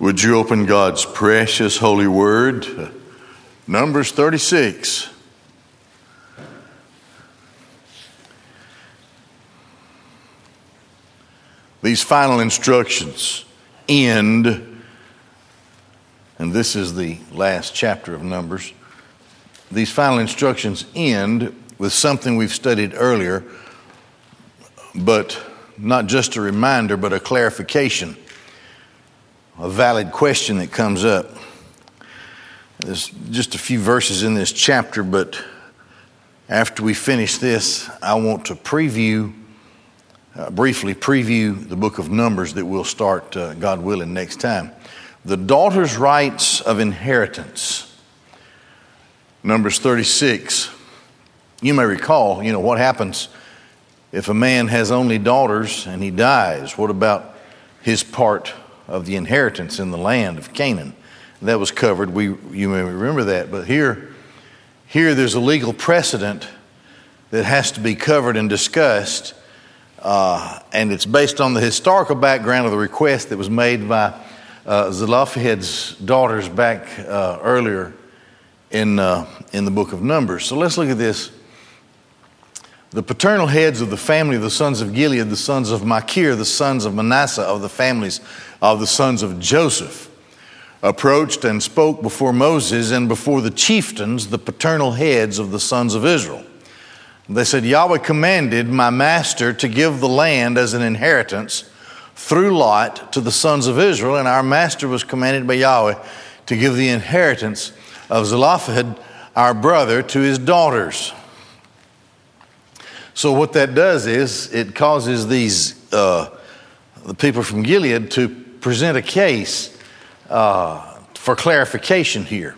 Would you open God's precious holy word? Numbers 36. These final instructions end, and this is the last chapter of Numbers. These final instructions end with something we've studied earlier, but not just a reminder, but a clarification, a valid question that comes up. There's just a few verses in this chapter, but after we finish this, I want to preview, uh, briefly preview the book of Numbers that we'll start, uh, God willing, next time. The daughter's rights of inheritance. Numbers 36. You may recall, you know, what happens if a man has only daughters and he dies. What about his part of the inheritance in the land of Canaan? That was covered. We, you may remember that. But here, here there's a legal precedent that has to be covered and discussed. Uh, and it's based on the historical background of the request that was made by uh, Zelophehad's daughters back uh, earlier in, uh, in the book of Numbers. So let's look at this. The paternal heads of the family of the sons of Gilead, the sons of Machir, the sons of Manasseh, of the families of the sons of Joseph, approached and spoke before Moses and before the chieftains, the paternal heads of the sons of Israel. They said, Yahweh commanded my master to give the land as an inheritance through Lot to the sons of Israel, and our master was commanded by Yahweh to give the inheritance of Zelophehad, our brother, to his daughters. So, what that does is it causes these, uh, the people from Gilead, to present a case uh, for clarification here.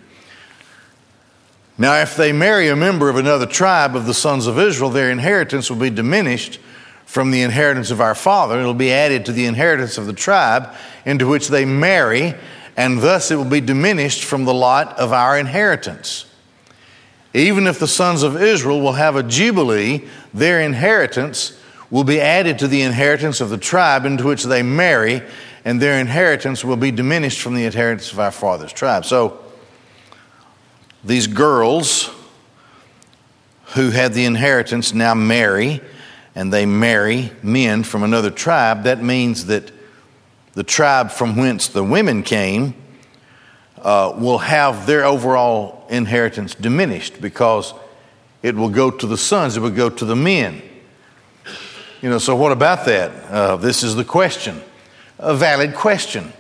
Now, if they marry a member of another tribe of the sons of Israel, their inheritance will be diminished from the inheritance of our father. It'll be added to the inheritance of the tribe into which they marry, and thus it will be diminished from the lot of our inheritance. Even if the sons of Israel will have a jubilee, their inheritance will be added to the inheritance of the tribe into which they marry, and their inheritance will be diminished from the inheritance of our father's tribe. So, these girls who had the inheritance now marry, and they marry men from another tribe. That means that the tribe from whence the women came uh, will have their overall inheritance diminished because it will go to the sons, it will go to the men. You know, so what about that? Uh, this is the question, a valid question.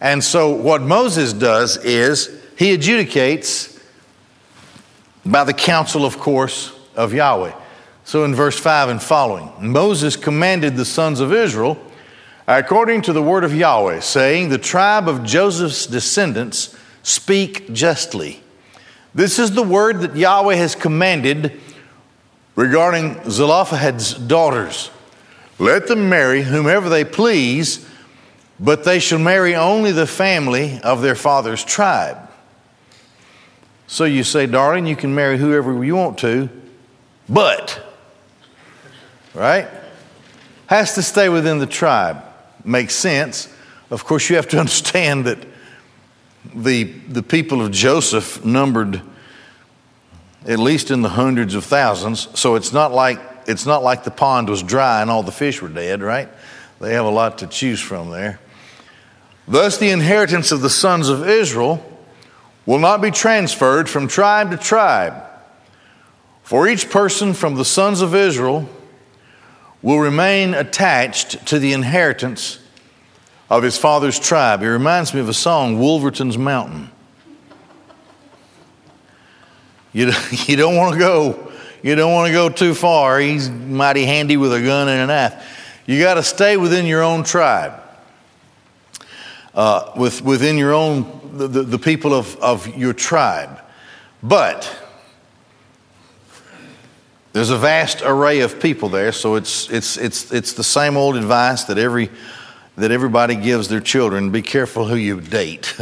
And so what Moses does is he adjudicates by the counsel, of course, of Yahweh. So in verse 5 and following, Moses commanded the sons of Israel according to the word of Yahweh, saying, The tribe of Joseph's descendants speak justly. This is the word that Yahweh has commanded regarding Zelophehad's daughters. Let them marry whomever they please, but they shall marry only the family of their father's tribe. So you say, darling, you can marry whoever you want to, but, right? Has to stay within the tribe makes sense. Of course, you have to understand that the, the people of Joseph numbered at least in the hundreds of thousands. So it's not like it's not like the pond was dry and all the fish were dead, right? They have a lot to choose from there. Thus, the inheritance of the sons of Israel will not be transferred from tribe to tribe. For each person from the sons of Israel will remain attached to the inheritance of his father's tribe. It reminds me of a song, Wolverton's Mountain. You, you don't want to go, you don't want to go too far. He's mighty handy with a gun and a knife. You got to stay within your own tribe, uh, with, within your own, the, the, the people of, of your tribe. But there's a vast array of people there, so it's, it's, it's, it's the same old advice that, every, that everybody gives their children be careful who you date.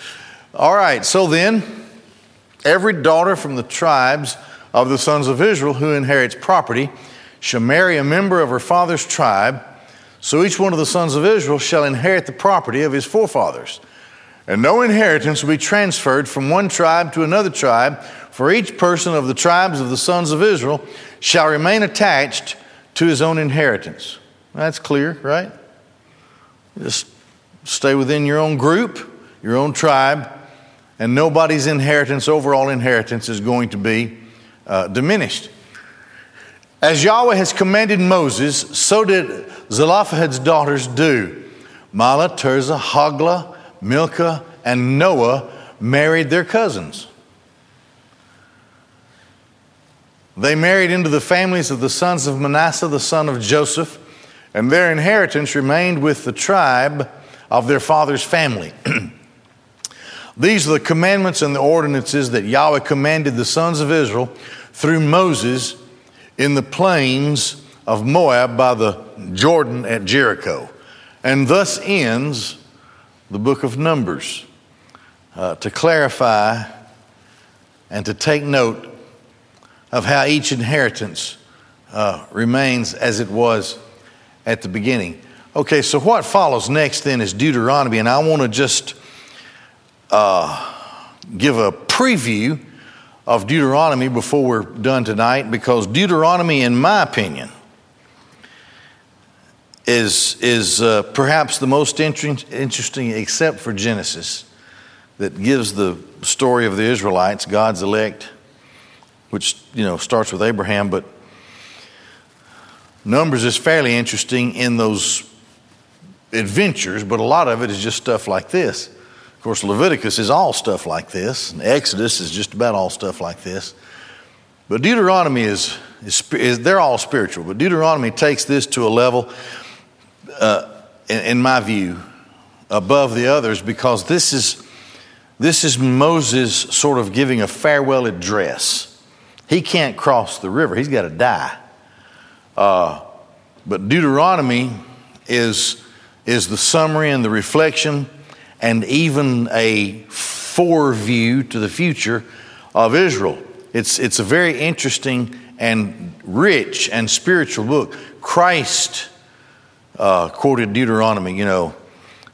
All right, so then, every daughter from the tribes of the sons of Israel who inherits property shall marry a member of her father's tribe So each one of the sons of Israel shall inherit the property of his forefathers. And no inheritance will be transferred from one tribe to another tribe, for each person of the tribes of the sons of Israel shall remain attached to his own inheritance. That's clear, right? Just stay within your own group, your own tribe, and nobody's inheritance, overall inheritance, is going to be uh, diminished. As Yahweh has commanded Moses, so did Zelophehad's daughters do. Mahlah, Tirzah, Hoglah, Milcah, and Noah married their cousins. They married into the families of the sons of Manasseh, the son of Joseph, and their inheritance remained with the tribe of their father's family. These are the commandments and the ordinances that Yahweh commanded the sons of Israel through Moses in the plains of Moab by the Jordan at Jericho. And thus ends the book of Numbers uh, to clarify and to take note of how each inheritance uh, remains as it was at the beginning. Okay, so what follows next then is Deuteronomy, and I want to just uh, give a preview of Deuteronomy before we're done tonight because Deuteronomy, in my opinion, is, is uh, perhaps the most inter- interesting, except for Genesis, that gives the story of the Israelites, God's elect, which you know starts with Abraham, but Numbers is fairly interesting in those adventures, but a lot of it is just stuff like this. Course, Leviticus is all stuff like this, and Exodus is just about all stuff like this. But Deuteronomy is, is, is they're all spiritual, but Deuteronomy takes this to a level, uh, in, in my view, above the others because this is, this is Moses sort of giving a farewell address. He can't cross the river, he's got to die. Uh, but Deuteronomy is, is the summary and the reflection and even a foreview to the future of Israel. It's, it's a very interesting and rich and spiritual book. Christ uh, quoted Deuteronomy, you know,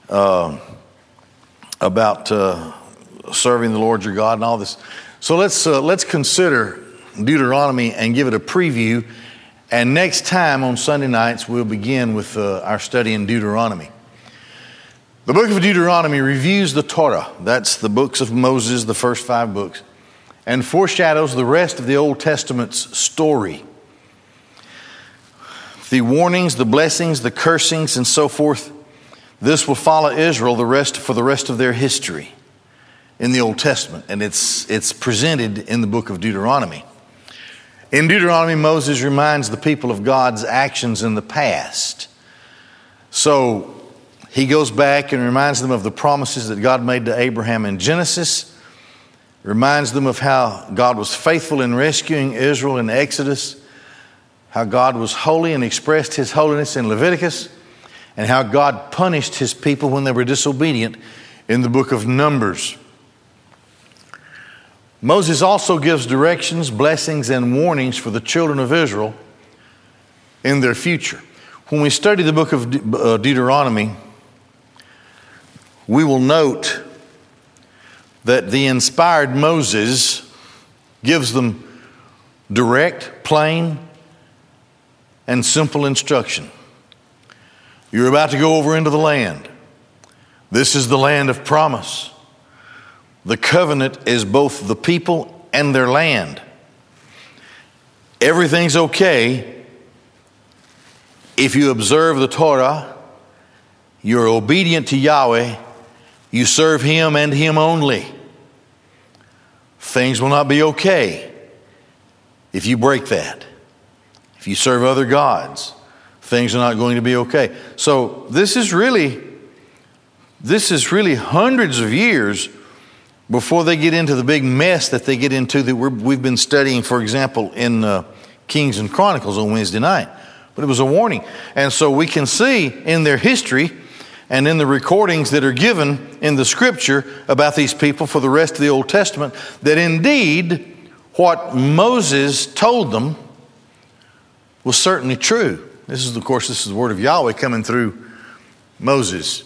uh, about uh, serving the Lord your God and all this. So let's, uh, let's consider Deuteronomy and give it a preview. And next time on Sunday nights, we'll begin with uh, our study in Deuteronomy. The book of Deuteronomy reviews the Torah. That's the books of Moses, the first five books, and foreshadows the rest of the Old Testament's story. The warnings, the blessings, the cursings, and so forth. This will follow Israel the rest for the rest of their history in the Old Testament, and it's, it's presented in the book of Deuteronomy. In Deuteronomy, Moses reminds the people of God's actions in the past. So he goes back and reminds them of the promises that God made to Abraham in Genesis, reminds them of how God was faithful in rescuing Israel in Exodus, how God was holy and expressed his holiness in Leviticus, and how God punished his people when they were disobedient in the book of Numbers. Moses also gives directions, blessings, and warnings for the children of Israel in their future. When we study the book of De- uh, Deuteronomy, we will note that the inspired Moses gives them direct, plain, and simple instruction. You're about to go over into the land. This is the land of promise. The covenant is both the people and their land. Everything's okay if you observe the Torah, you're obedient to Yahweh, you serve Him and Him only. Things will not be okay if you break that. If you serve other gods, things are not going to be okay. So this is really this is really hundreds of years before they get into the big mess that they get into that we have been studying, for example, in uh, Kings and Chronicles on Wednesday night. But it was a warning. And so we can see in their history and in the recordings that are given in the scripture about these people for the rest of the Old Testament that indeed what Moses told them was certainly true. This is, of course, this is the word of Yahweh coming through Moses.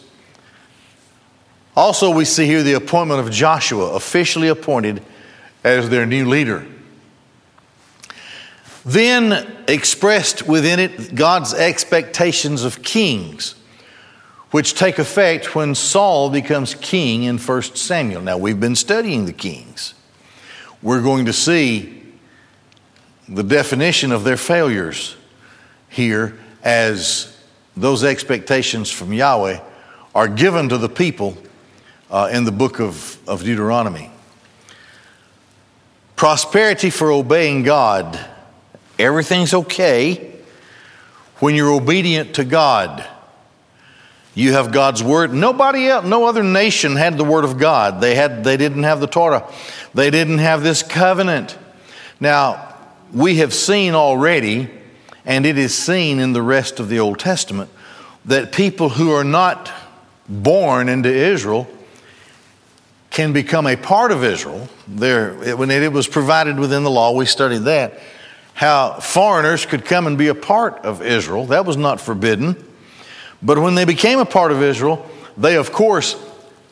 Also, we see here the appointment of Joshua, officially appointed as their new leader. Then, expressed within it, God's expectations of kings, which take effect when Saul becomes king in 1 Samuel. Now, we've been studying the kings. We're going to see the definition of their failures here as those expectations from Yahweh are given to the people uh, in the book of, of Deuteronomy. Prosperity for obeying God. Everything's okay when you're obedient to God. You have God's word. Nobody else, no other nation had the word of God. They had they didn't have the Torah. They didn't have this covenant. Now, we have seen already, and it is seen in the rest of the Old Testament, that people who are not born into Israel can become a part of Israel. There, when it was provided within the law, we studied that. How foreigners could come and be a part of Israel. That was not forbidden. But when they became a part of Israel, they, of course,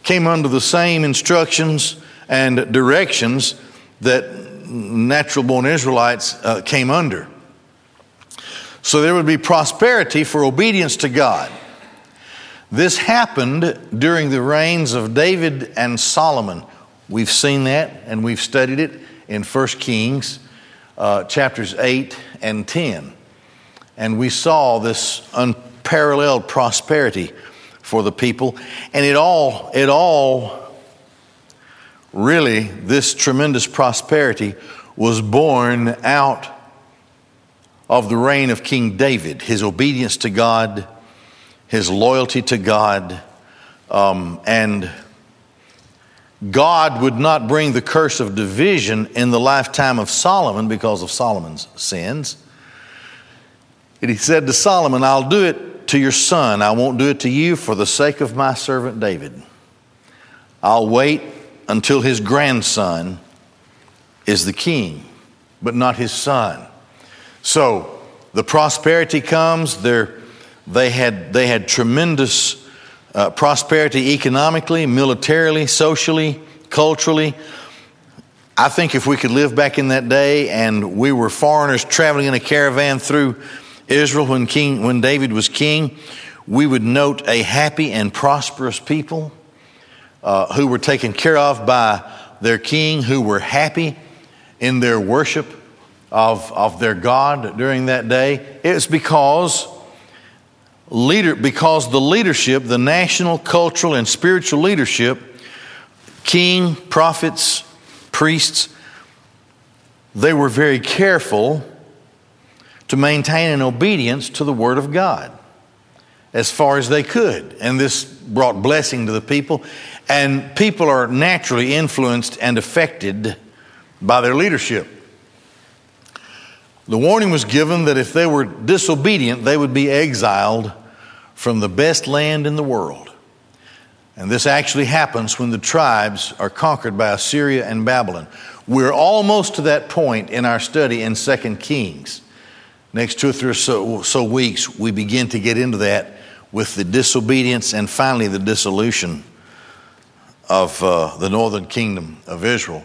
came under the same instructions and directions that natural born Israelites uh, came under. So there would be prosperity for obedience to God. This happened during the reigns of David and Solomon. We've seen that and we've studied it in 1 Kings uh, chapters 8 and 10. And we saw this unparalleled prosperity for the people. And it all, it all really, this tremendous prosperity was born out of the reign of King David, his obedience to God his loyalty to God, um, and God would not bring the curse of division in the lifetime of Solomon because of Solomon's sins. And he said to Solomon, I'll do it to your son. I won't do it to you for the sake of my servant David. I'll wait until his grandson is the king, but not his son. So the prosperity comes, there they had, they had tremendous uh, prosperity economically, militarily, socially, culturally. I think if we could live back in that day and we were foreigners traveling in a caravan through Israel when, king, when David was king, we would note a happy and prosperous people uh, who were taken care of by their king, who were happy in their worship of, of their God during that day. It's because leader because the leadership, the national, cultural, and spiritual leadership, king, prophets, priests, they were very careful to maintain an obedience to the Word of God as far as they could. And this brought blessing to the people. And people are naturally influenced and affected by their leadership. The warning was given that if they were disobedient, they would be exiled from the best land in the world. And this actually happens when the tribes are conquered by Assyria and Babylon. We're almost to that point in our study in 2 Kings. Next two or three or so, so weeks, we begin to get into that with the disobedience and finally the dissolution of uh, the northern kingdom of Israel.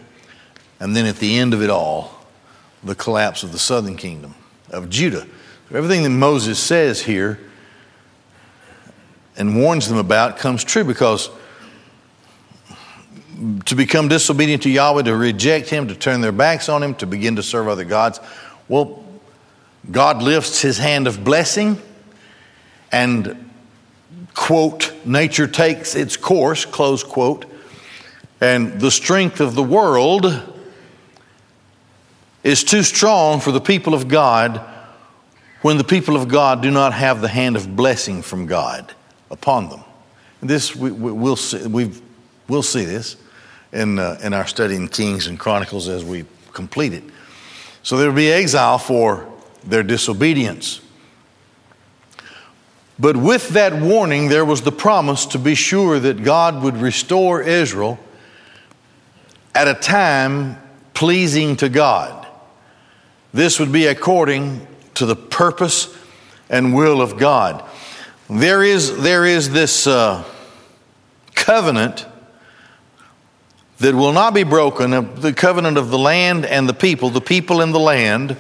And then at the end of it all, the collapse of the southern kingdom of Judah. Everything that Moses says here and warns them about comes true because to become disobedient to Yahweh, to reject Him, to turn their backs on Him, to begin to serve other gods, well, God lifts His hand of blessing and, quote, nature takes its course, close quote, and the strength of the world is too strong for the people of God when the people of God do not have the hand of blessing from God upon them. This we, will see, we will see this in, uh, in our study in Kings and Chronicles as we complete it. So there will be exile for their disobedience. But with that warning, there was the promise to be sure that God would restore Israel at a time pleasing to God. This would be according to the purpose and will of God. There is, there is this uh, covenant that will not be broken, uh, the covenant of the land and the people, the people and the land.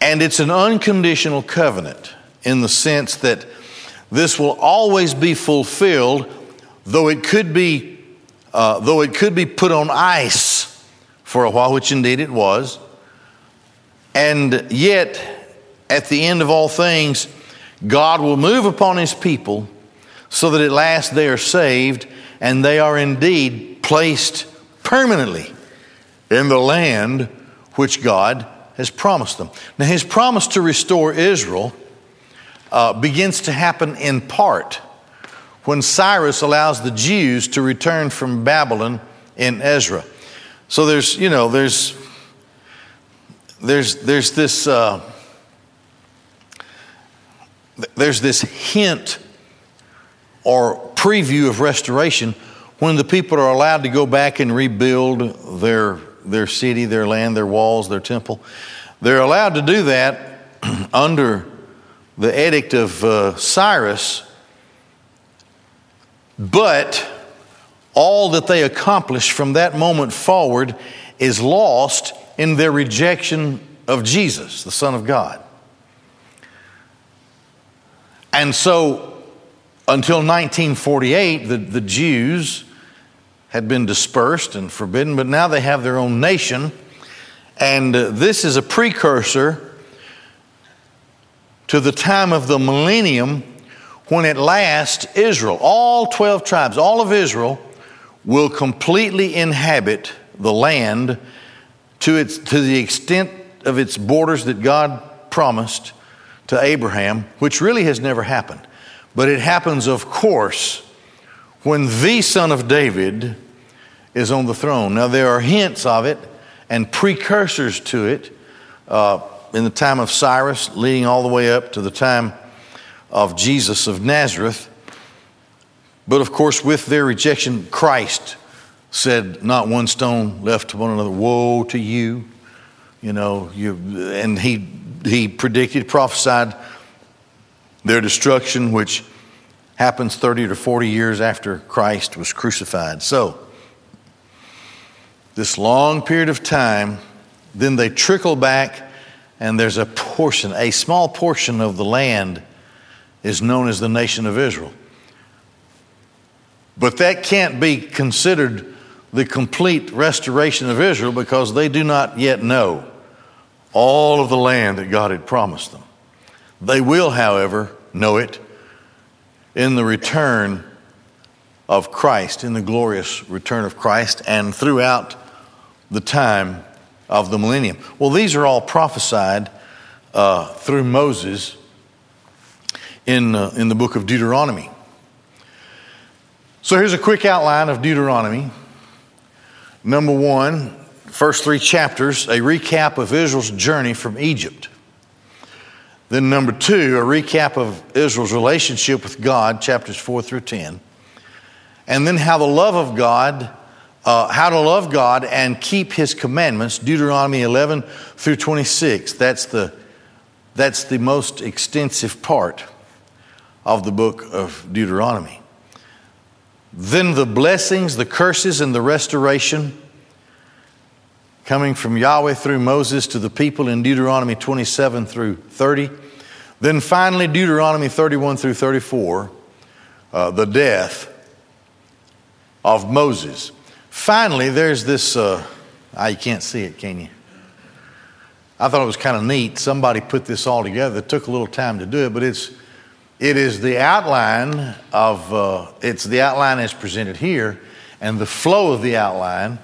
And it's an unconditional covenant in the sense that this will always be fulfilled, though it could be, uh, though it could be put on ice for a while, which indeed it was. And yet, at the end of all things, God will move upon his people so that at last they are saved and they are indeed placed permanently in the land which God has promised them. Now, his promise to restore Israel uh, begins to happen in part when Cyrus allows the Jews to return from Babylon in Ezra. So there's, you know, there's, there's, there's this, uh, there's this hint or preview of restoration when the people are allowed to go back and rebuild their, their city, their land, their walls, their temple. They're allowed to do that under the edict of uh, Cyrus, but all that they accomplish from that moment forward is lost in their rejection of Jesus, the Son of God. And so, until 1948, the, the Jews had been dispersed and forbidden, but now they have their own nation. And uh, this is a precursor to the time of the millennium when at last Israel, all 12 tribes, all of Israel, will completely inhabit the land to, its, to the extent of its borders that God promised to Abraham, which really has never happened. But it happens, of course, when the son of David is on the throne. Now, there are hints of it and precursors to it uh, in the time of Cyrus, leading all the way up to the time of Jesus of Nazareth. But of course, with their rejection, Christ said, Not one stone left to one another. Woe to you. You know, you, and he, he predicted, prophesied their destruction, which happens 30 to 40 years after Christ was crucified. So, this long period of time, then they trickle back, and there's a portion, a small portion of the land is known as the nation of Israel. But that can't be considered the complete restoration of Israel because they do not yet know all of the land that God had promised them. They will, however, know it in the return of Christ, in the glorious return of Christ, and throughout the time of the millennium. Well, these are all prophesied uh, through Moses in, uh, in the book of Deuteronomy. So here's a quick outline of Deuteronomy. Number one, first three chapters, a recap of Israel's journey from Egypt. Then, number two, a recap of Israel's relationship with God, chapters four through 10. And then how the love of God, uh, how to love God and keep his commandments, Deuteronomy 11 through 26. That's the, that's the most extensive part of the book of Deuteronomy. Then the blessings, the curses, and the restoration coming from Yahweh through Moses to the people in Deuteronomy 27 through 30. Then finally, Deuteronomy 31 through 34, uh, the death of Moses. Finally, there's this, uh, ah, you can't see it, can you? I thought it was kind of neat. Somebody put this all together. It took a little time to do it, but it's it is the outline of, uh, it's the outline as presented here, and the flow of the outline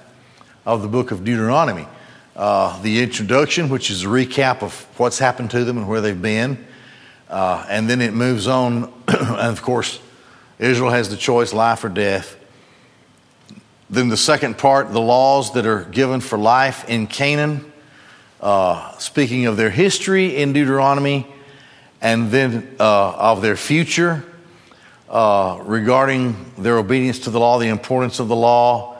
of the book of Deuteronomy. Uh, the introduction, which is a recap of what's happened to them and where they've been. Uh, and then it moves on, and of course, Israel has the choice life or death. Then the second part, the laws that are given for life in Canaan, uh, speaking of their history in Deuteronomy and then uh, of their future uh, regarding their obedience to the law, the importance of the law,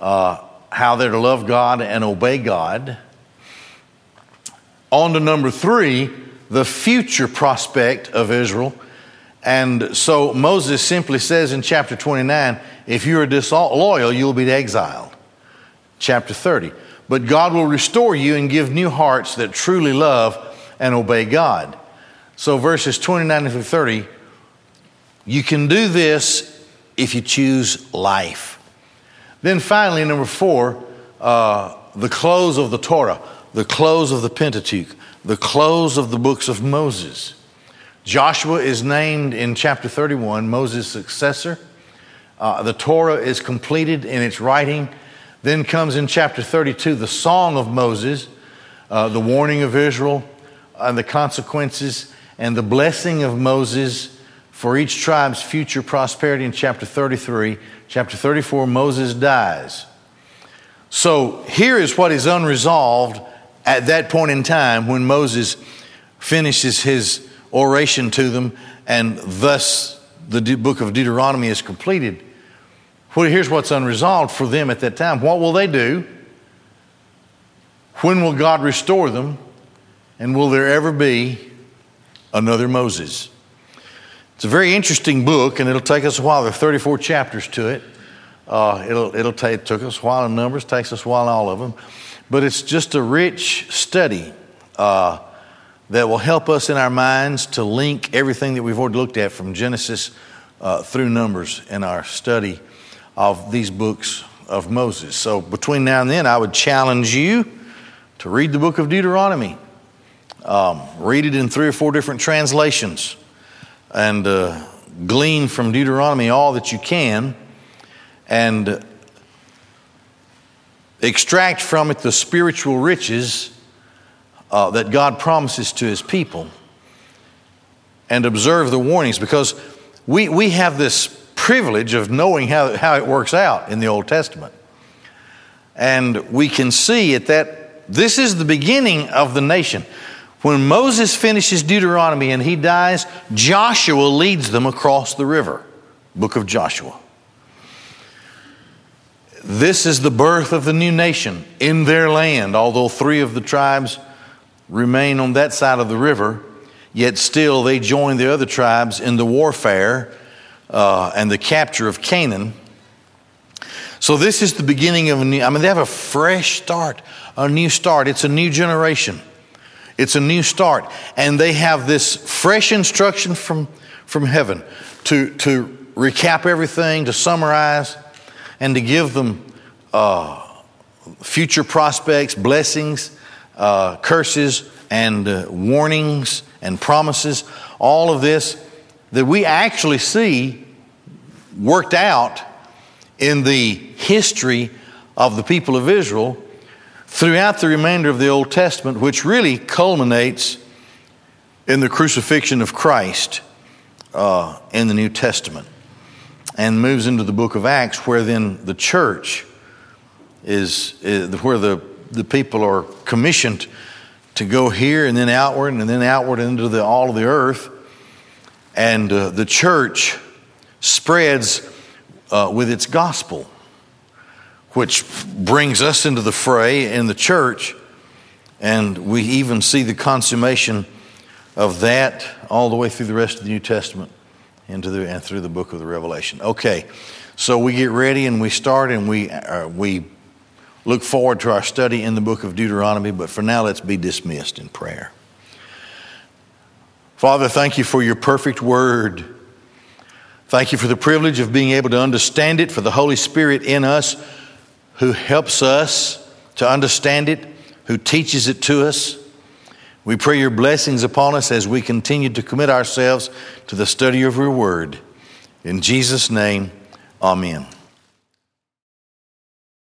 uh, how they're to love God and obey God. On to number three, the future prospect of Israel. And so Moses simply says in chapter 29 if you are disloyal, you'll be exiled. Chapter 30. But God will restore you and give new hearts that truly love and obey God. So verses 29 through 30, you can do this if you choose life. Then finally, number four, uh, the close of the Torah, the close of the Pentateuch, the close of the books of Moses. Joshua is named in chapter 31 Moses' successor. Uh, the Torah is completed in its writing. Then comes in chapter 32 the Song of Moses, uh, the warning of Israel, and the consequences, and the blessing of Moses for each tribe's future prosperity in chapter 33. Chapter 34, Moses dies. So here is what is unresolved at that point in time when Moses finishes his oration to them and thus the book of Deuteronomy is completed. Well, here's what's unresolved for them at that time. What will they do? When will God restore them? And will there ever be another Moses? It's a very interesting book, and it'll take us a while. There are 34 chapters to it. Uh, it'll, it'll take, it took us a while in numbers, takes us a while in all of them. But it's just a rich study uh, that will help us in our minds to link everything that we've already looked at from Genesis uh, through Numbers in our study of these books of Moses. So between now and then, I would challenge you to read the book of Deuteronomy. Um, read it in three or four different translations and uh, glean from Deuteronomy all that you can and extract from it the spiritual riches uh, that God promises to his people and observe the warnings because we, we have this privilege of knowing how, how it works out in the Old Testament. And we can see at that this is the beginning of the nation. When Moses finishes Deuteronomy and he dies, Joshua leads them across the river. Book of Joshua. This is the birth of the new nation in their land, although three of the tribes remain on that side of the river, yet still they join the other tribes in the warfare uh, and the capture of Canaan. So, this is the beginning of a new, I mean, they have a fresh start, a new start. It's a new generation, it's a new start. And they have this fresh instruction from, from heaven to, to recap everything, to summarize and to give them uh, future prospects, blessings, uh, curses, and uh, warnings and promises. All of this that we actually see worked out in the history of the people of Israel throughout the remainder of the Old Testament, which really culminates in the crucifixion of Christ uh, in the New Testament and moves into the book of Acts, where then the church is, is where the, the people are commissioned to go here and then outward and then outward into the, all of the earth. And uh, the church spreads uh, with its gospel, which brings us into the fray in the church. And we even see the consummation of that all the way through the rest of the New Testament into the and through the book of the Revelation. Okay, so we get ready and we start and we uh, we look forward to our study in the book of Deuteronomy. But for now, let's be dismissed in prayer. Father, thank you for your perfect word. Thank you for the privilege of being able to understand it, for the Holy Spirit in us who helps us to understand it, who teaches it to us. We pray your blessings upon us as we continue to commit ourselves to the study of your word. In Jesus' name, amen.